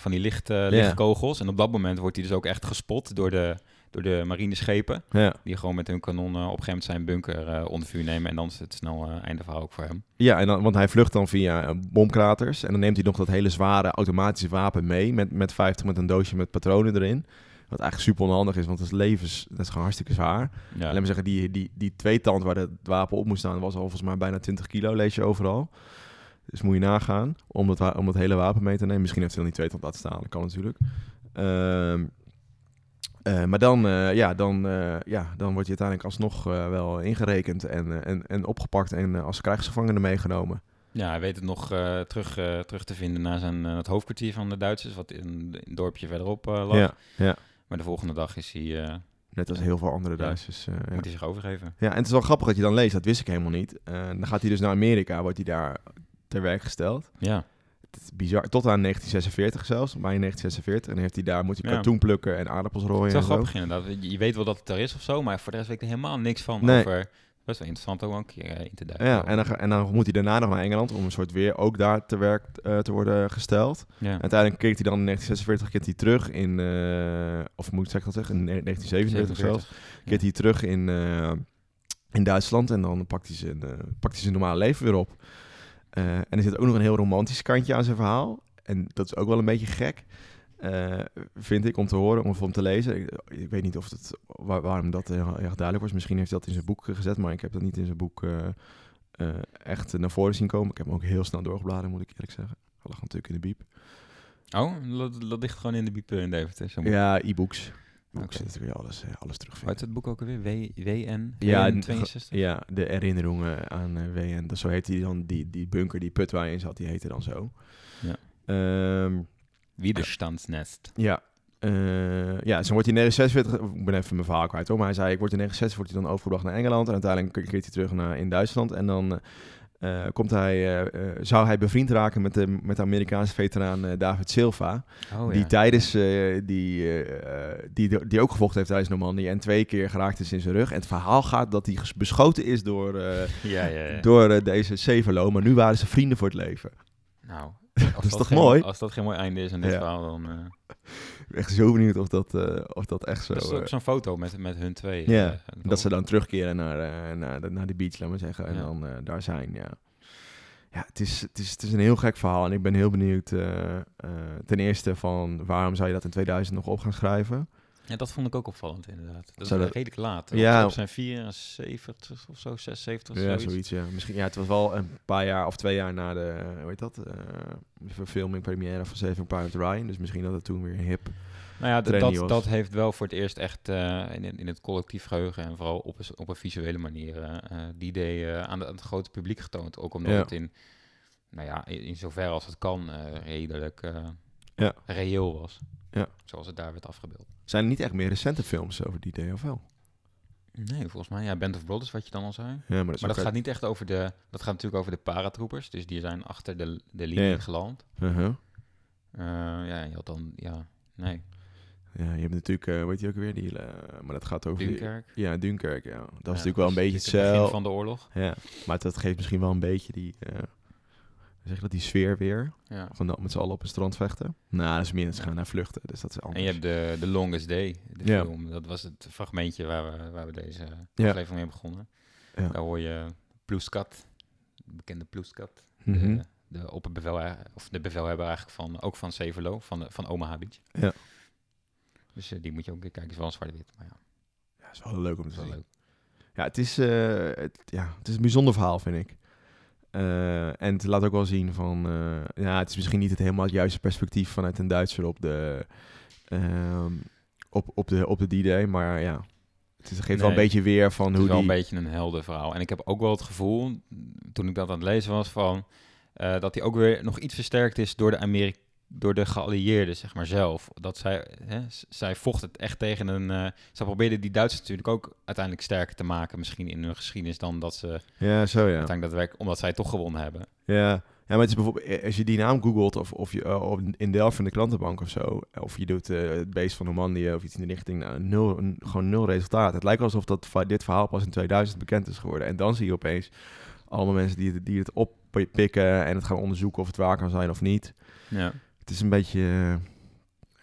van die licht, lichtkogels. En op dat moment wordt hij dus ook echt gespot door de, door de marineschepen.
Ja.
Die gewoon met hun kanonnen op een zijn bunker onder vuur nemen. En dan is het snel einde verhaal ook voor hem.
Ja, en dan, want hij vlucht dan via bomkraters. En dan neemt hij nog dat hele zware automatische wapen mee. Met, met 50 met een doosje met patronen erin. Wat eigenlijk super onhandig is, want dat is levens, dat is gewoon hartstikke zwaar.
Ja,
Laat me zeggen, die, die, die tweetand waar het wapen op moest staan, was al volgens mij bijna 20 kilo, lees je overal. Dus moet je nagaan om dat, wa- om dat hele wapen mee te nemen. Misschien heeft hij dan die tweetand laten staan, dat kan natuurlijk. Ehm, eh, maar dan, eh, ja, dan, eh, ja, dan wordt hij uiteindelijk alsnog wel ingerekend en, en, en opgepakt en als krijgsgevangene meegenomen.
ja, hij weet het nog terug, terug te vinden naar zijn, het hoofdkwartier van de Duitsers. Wat in, in een dorpje verderop lag.
Ja, ja,
Maar de volgende dag is hij, eh,
net als heel veel andere
Ja.
Duitsers. eh, ja.
moet hij zich overgeven.
Ja, en het is wel grappig dat je dan leest, dat wist ik helemaal niet. Eh, dan gaat hij dus naar Amerika, wordt hij daar ter werk gesteld.
Ja,
Het is bizar, tot aan 1946 zelfs, mei 1946. En heeft hij daar, moet hij katoen plukken en aardappels rooien
het is
en
wel
zo.
grappig inderdaad. Je weet wel dat het er is of zo, maar voor de rest weet ik er helemaal niks van
Nee.
over... Best wel interessant om ook een keer eh, in te duiken.
Ja, en dan, en dan moet hij daarna nog naar Engeland om een soort weer ook daar te werk eh, te worden gesteld.
Ja.
Uiteindelijk keert hij dan in 1946 keert hij terug in, eh, of moet ik dat zeggen, in 1947 zelfs.
47.
keert hij terug in, in Duitsland en dan pakt hij, zijn, pakt hij zijn normale leven weer op. En er zit ook nog een heel romantisch kantje aan zijn verhaal. En dat is ook wel een beetje gek, eh, vind ik, om te horen, om, om te lezen. Ik, ik weet niet of het, waar- waarom dat heel erg duidelijk was. Misschien heeft hij dat in zijn boek gezet, maar ik heb dat niet in zijn boek eh, eh, echt naar voren zien komen. Ik heb hem ook heel snel doorgebladerd, moet ik eerlijk zeggen. Hij lag natuurlijk in de biep.
Oh, dat, dat ligt gewoon in de biep in moet-
Ja, e-books.
Oké.
zit er weer alles, eh, alles terugvinden.
heet het boek ook alweer? W, WN?
Ja,
WN
n-
62?
Ja, de herinneringen aan eh, WN. Dus zo heet die dan, die, die bunker, die put waar je in zat, die heette dan zo.
Ja.
Ehm,
Widerstandsnest.
ja. Eh, ja, zo wordt hij in 1946, ik ben even mijn verhaal kwijt hoor, maar hij zei, ik word in 1946 wordt hij dan overgebracht naar Engeland en uiteindelijk keert hij terug naar, in Duitsland en dan eh, komt hij, eh, zou hij bevriend raken met de, met de Amerikaanse veteraan David Silva,
Oh,
die
ja.
tijdens, die, die, die ook gevochten heeft tijdens Normandië en twee keer geraakt is in zijn rug. En het verhaal gaat dat hij beschoten is door, [laughs]
Ja, ja, ja.
door deze Sevelo, maar nu waren ze vrienden voor het leven.
Nou,
is toch
geen-
mooi?
Als dat geen mooi einde is aan dit
Ja.
verhaal, dan... eh
Echt zo benieuwd of dat, eh, of dat echt zo...
dat is
eh,
ook zo'n foto met, met hun twee.
Ja,
eh,
dat ze dan terugkeren naar, eh, naar, de, naar de beach, laat maar zeggen. En
Ja.
dan eh, daar zijn, ja. Ja, het is, het, is, het is een heel gek verhaal. En ik ben heel benieuwd, eh, eh, ten eerste van... waarom zou je dat in 2000 nog op gaan schrijven?
Ja, dat vond ik ook opvallend inderdaad. Dat is
dat-
redelijk laat.
Ja.
Op zijn 74 of zo, 76
Ja,
zoiets.
zoiets, ja. Misschien, ja, het was wel een paar jaar of twee jaar na de, eh, hoe heet dat, eh, de verfilming, première van Saving Private Ryan. Dus misschien dat het toen weer hip...
Nou ja, dat,
was.
dat heeft wel voor het eerst echt eh, in, in het collectief geheugen en vooral op, een- op een visuele manier eh, die idee aan, de- aan het grote publiek getoond. Ook omdat
Ja.
het in, nou ja, in, in zover als het kan, redelijk
Ja.
reëel was.
Ja.
Zoals het daar werd afgebeeld.
Zijn er niet echt meer recente films over die idee, of wel?
Nee, volgens mij, ja, Band of Brothers, wat je dan al zei.
Ja, maar dat,
Maar gaat niet echt over de, dat gaat natuurlijk over de paratroopers. Dus die zijn achter de, de linie
Ja,
geland.
Uh-huh.
Eh, ja, je had dan, ja, nee,
Ja, je hebt natuurlijk, eh weet je ook weer, die, eh, maar dat gaat over... die-
Dunkirk.
ja, Dunkirk, ja. Dat is
Ja,
natuurlijk wel een beetje
het begin
hetzelfde.
van de oorlog.
Ja, maar dat geeft misschien wel een beetje die, eh, zeg je dat, die sfeer weer.
Ja.
Van dat met z'n allen op een strand vechten. Nou, dat is meer, gaan naar vluchten, dus dat is anders.
En je hebt de, de Longest Day, de
Ja.
film. Dat was het fragmentje waar we, waar we deze
Ja.
aflevering mee begonnen.
Ja.
Daar hoor je Ploeskat, de bekende Ploeskat.
Mhm.
De, de opperbevel, of de bevelhebber eigenlijk van, ook van Sevelo, van, de, van Omaha Beach.
Ja.
Dus eh, die moet je ook kijken. is wel een zwart-wit, maar ja,
Ja, is wel leuk om te zien.
leuk.
Ja, het is, eh, het, ja, het is een bijzonder verhaal, vind ik. Eh, en het laat ook wel zien van... eh, ja, het is misschien niet het helemaal het juiste perspectief vanuit een Duitser op de... ehm, op, op de, op de D-Day, maar ja... Het is- geeft wel een beetje weer van
Het
hoe
is wel
die...
een beetje een heldenverhaal. En ik heb ook wel het gevoel, toen ik dat aan het lezen was, van, eh, dat hij ook weer nog iets versterkt is door de, Ameri door de geallieerden, zeg maar, zelf. Dat zij, hè, zij vochten het echt tegen een... eh zij probeerden die Duitsers natuurlijk ook uiteindelijk sterker te maken, misschien in hun geschiedenis, dan dat ze
Ja, zo ja.
uiteindelijk daadwerkelijk, omdat zij toch gewonnen hebben.
Ja, ja maar het is bijvoorbeeld, eh, als je die naam googelt of, of je of in Delft in de klantenbank of zo, of je doet het beest van Normandië of iets in die richting, nou, nul, gewoon nul resultaat. Het lijkt alsof dat, dit verhaal pas in 2000 bekend is geworden. En dan zie je opeens allemaal mensen die, het- die het oppikken en het gaan onderzoeken of het waar kan zijn of niet.
Ja.
Is een beetje... eh,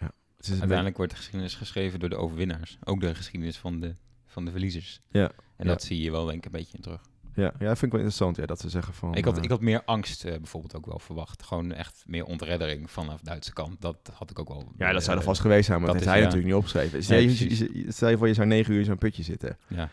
ja, het is een
Uiteindelijk wordt de geschiedenis geschreven door de overwinnaars. Ook de geschiedenis van de, van de verliezers.
Ja.
En
Ja.
dat zie je wel denk ik een beetje in terug.
ja, ja, vind ik wel interessant ja, dat ze zeggen van...
ik, had,
eh,
ik had meer angst eh, bijvoorbeeld ook wel verwacht. Gewoon echt meer ontreddering vanaf de Duitse kant. Dat had ik ook wel.
ja, dat zou er vast geweest zijn, maar dat,
is-
hij
ja.
natuurlijk niet opgeschreven. Stel,
Nee,
je- stel je voor, je zou negen uur in zo'n putje zitten.
Ja,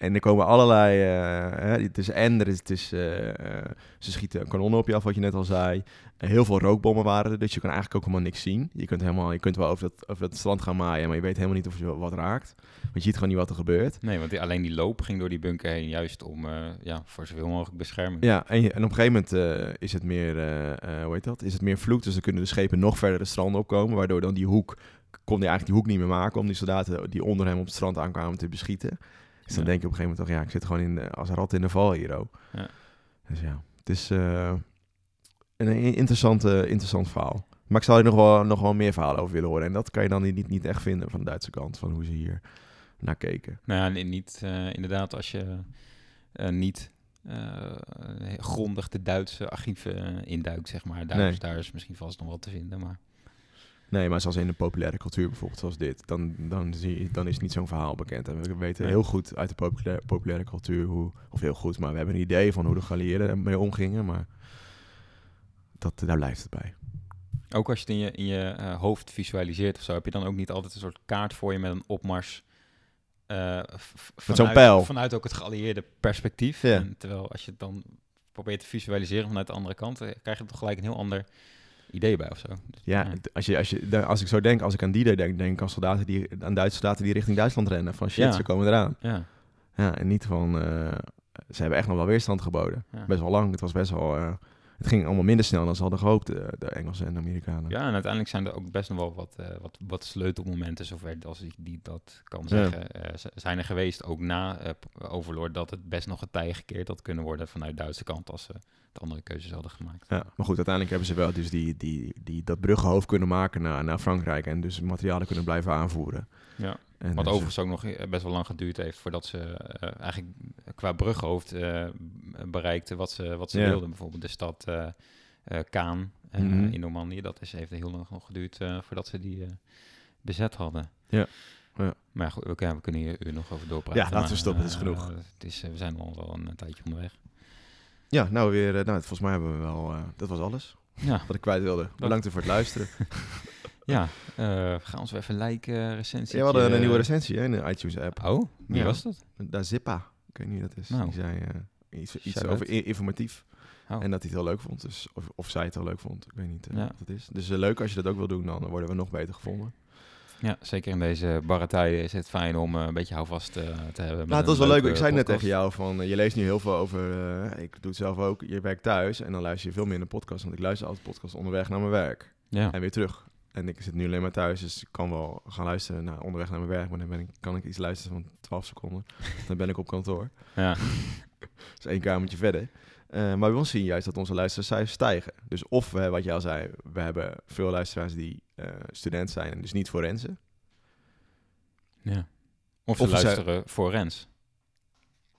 En er komen allerlei... eh, hè, het is en, er is, het is, eh, eh, ze schieten kanonnen op je af, wat je net al zei. Heel veel rookbommen waren er, dus je kan eigenlijk ook helemaal niks zien. Je kunt, helemaal, je kunt wel over dat, over dat strand gaan maaien, maar je weet helemaal niet of je wat raakt. Want je ziet gewoon niet wat er gebeurt.
nee, want die, alleen die loop ging door die bunker heen. Juist om ja, voor zoveel mogelijk bescherming.
Ja, en, je- en op een gegeven moment is het meer, hoe heet dat? Is het meer vloed, dus dan kunnen de schepen nog verder de strand opkomen, waardoor dan die hoek, kon hij eigenlijk die hoek niet meer maken om die soldaten die onder hem op het strand aankwamen te beschieten. Dus dan denk je op een gegeven moment toch, ja, ik zit gewoon in de, als rat in de val hier.
Ja.
Dus ja, het is eh, een i- interessant, verhaal. Maar ik zou er nog wel, nog wel meer verhalen over willen horen. En dat kan je dan niet, niet echt vinden van de Duitse kant, van hoe ze hier naar keken.
Nou ja, niet eh, inderdaad als je eh, niet grondig de Duitse archieven induikt, zeg maar. Daar,
Nee.
is, daar is misschien vast nog wel te vinden, maar...
Nee, maar zoals in de populaire cultuur bijvoorbeeld, zoals dit, dan, dan, zie je, dan is niet zo'n verhaal bekend. En we weten heel goed uit de populaire, populaire cultuur hoe, of heel goed, maar we hebben een idee van hoe de geallieerden ermee omgingen, maar dat, daar blijft het bij.
Ook als je het in je, in je eh, hoofd visualiseert of zo, heb je dan ook niet altijd een soort kaart voor je met een opmars.
zo'n
vanuit-
pijl.
Vanuit ook het geallieerde perspectief.
Ja.
En terwijl als je het dan probeert te visualiseren vanuit de andere kant, eh, krijg je toch gelijk een heel ander idee bij of zo. Dus,
Ja,
ja.
als, je, als, je, als ik zo denk, als ik aan die day denk, denk ik aan, soldaten die, aan Duitse soldaten die richting Duitsland rennen. Van shit,
Ja.
ze komen eraan.
ja.
Ja, en niet van, eh, ze hebben echt nog wel weerstand geboden.
Ja.
Best wel lang, het was best wel, eh, het ging allemaal minder snel dan ze hadden gehoopt, de, de Engelsen en de Amerikanen.
Ja, en uiteindelijk zijn er ook best nog wel wat, eh, wat, wat sleutelmomenten, zover als ik die dat kan
Ja.
zeggen, eh, z- zijn er geweest, ook na eh, Overlord, dat het best nog een tij gekeerd had kunnen worden vanuit de Duitse kant als ze de andere keuzes hadden gemaakt.
Ja, maar goed, uiteindelijk hebben ze wel dus die, die, die, dat bruggenhoofd kunnen maken naar, naar Frankrijk en dus materialen kunnen blijven aanvoeren.
Ja.
En
Wat
dus-
overigens ook nog eh, best wel lang geduurd heeft voordat ze eh, eigenlijk qua bruggenhoofd eh, bereikten wat ze, wat ze
Ja.
wilden. Bijvoorbeeld de stad eh, Kaan
Mhm.
in Normandië. Dat is, heeft heel lang nog geduurd voordat ze die bezet hadden.
Ja. Ja.
Maar goed, we, kunnen- we kunnen hier uur nog over doorpraten.
Ja, laten we stoppen, het is genoeg.
het is, we zijn al wel een tijdje onderweg.
Ja, nou weer, eh, nou, volgens mij hebben we wel, eh, dat was alles
Ja,
wat ik kwijt wilde. Bedankt voor het luisteren. [laughs] [laughs]
ja eh, ga ons weer even liken, recensie.
Ja, we hadden een nieuwe recensie hè, in de iTunes app.
Oh, wie
Ja.
was dat?
Daar Zippa, ik weet niet wie dat is.
Nou.
Die zei iets, iets over informatief.
Oh.
En dat hij het heel leuk vond. Dus, of, of zij het heel leuk vond. Ik weet niet
Ja.
wat het is. Dus leuk als je dat ook wil doen, dan worden we nog beter gevonden.
Ja, zeker in deze barre tijden is het fijn om eh, een beetje houvast eh, te hebben.
Nou, het was
een
wel leuk. Ik zei net tegen jou van, eh, je leest nu heel veel over, ik doe het zelf ook, je werkt thuis en dan luister je veel minder podcast. Want ik luister altijd podcast onderweg naar mijn werk
Ja,
en weer terug. En ik zit nu alleen maar thuis, dus ik kan wel gaan luisteren naar onderweg naar mijn werk. Maar dan ben ik, kan ik iets luisteren van 12 seconden. [laughs] dan ben ik op kantoor.
ja. [laughs]
Dus één kamertje verder. Eh, maar bij ons zien juist dat onze luistercijfers stijgen. Dus of, we, wat je al zei, we hebben veel luisteraars die eh, student zijn en dus niet forensen.
ja. Of ze
Of we zijn-
luisteren voor Rens.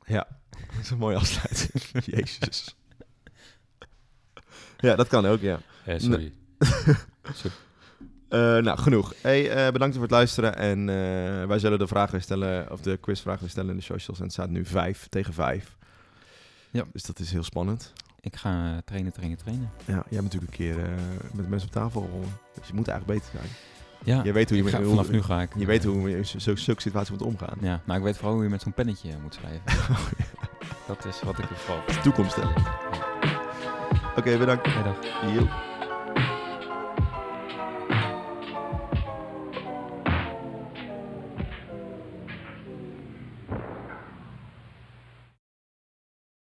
Ja, [laughs] dat is een mooie afsluiting. [laughs] Jezus. Ja, dat kan ook, ja.
Eh, [laughs] sorry.
Eh, nou, genoeg. Hey, bedankt voor het luisteren. En wij zullen de vragen weer stellen, of de quizvragen weer stellen in de socials. En het staat nu 5 tegen 5.
Ja.
Dus dat is heel spannend.
Ik ga eh, trainen, trainen, trainen.
Ja, jij hebt natuurlijk een keer eh, met mensen op tafel. Dus je moet eigenlijk beter zijn.
Ja,
Je weet hoe je,
ga-
met-
vanaf
hoe-
nu ga ik.
Je weet hoe je in zulke situaties moet omgaan.
Ja, nou ik weet vooral hoe je met zo'n pennetje moet schrijven. [laughs] Dat is wat ik er vooral...
Toekomst, hè? Oké, bedankt.
Hey, dag.
Yo.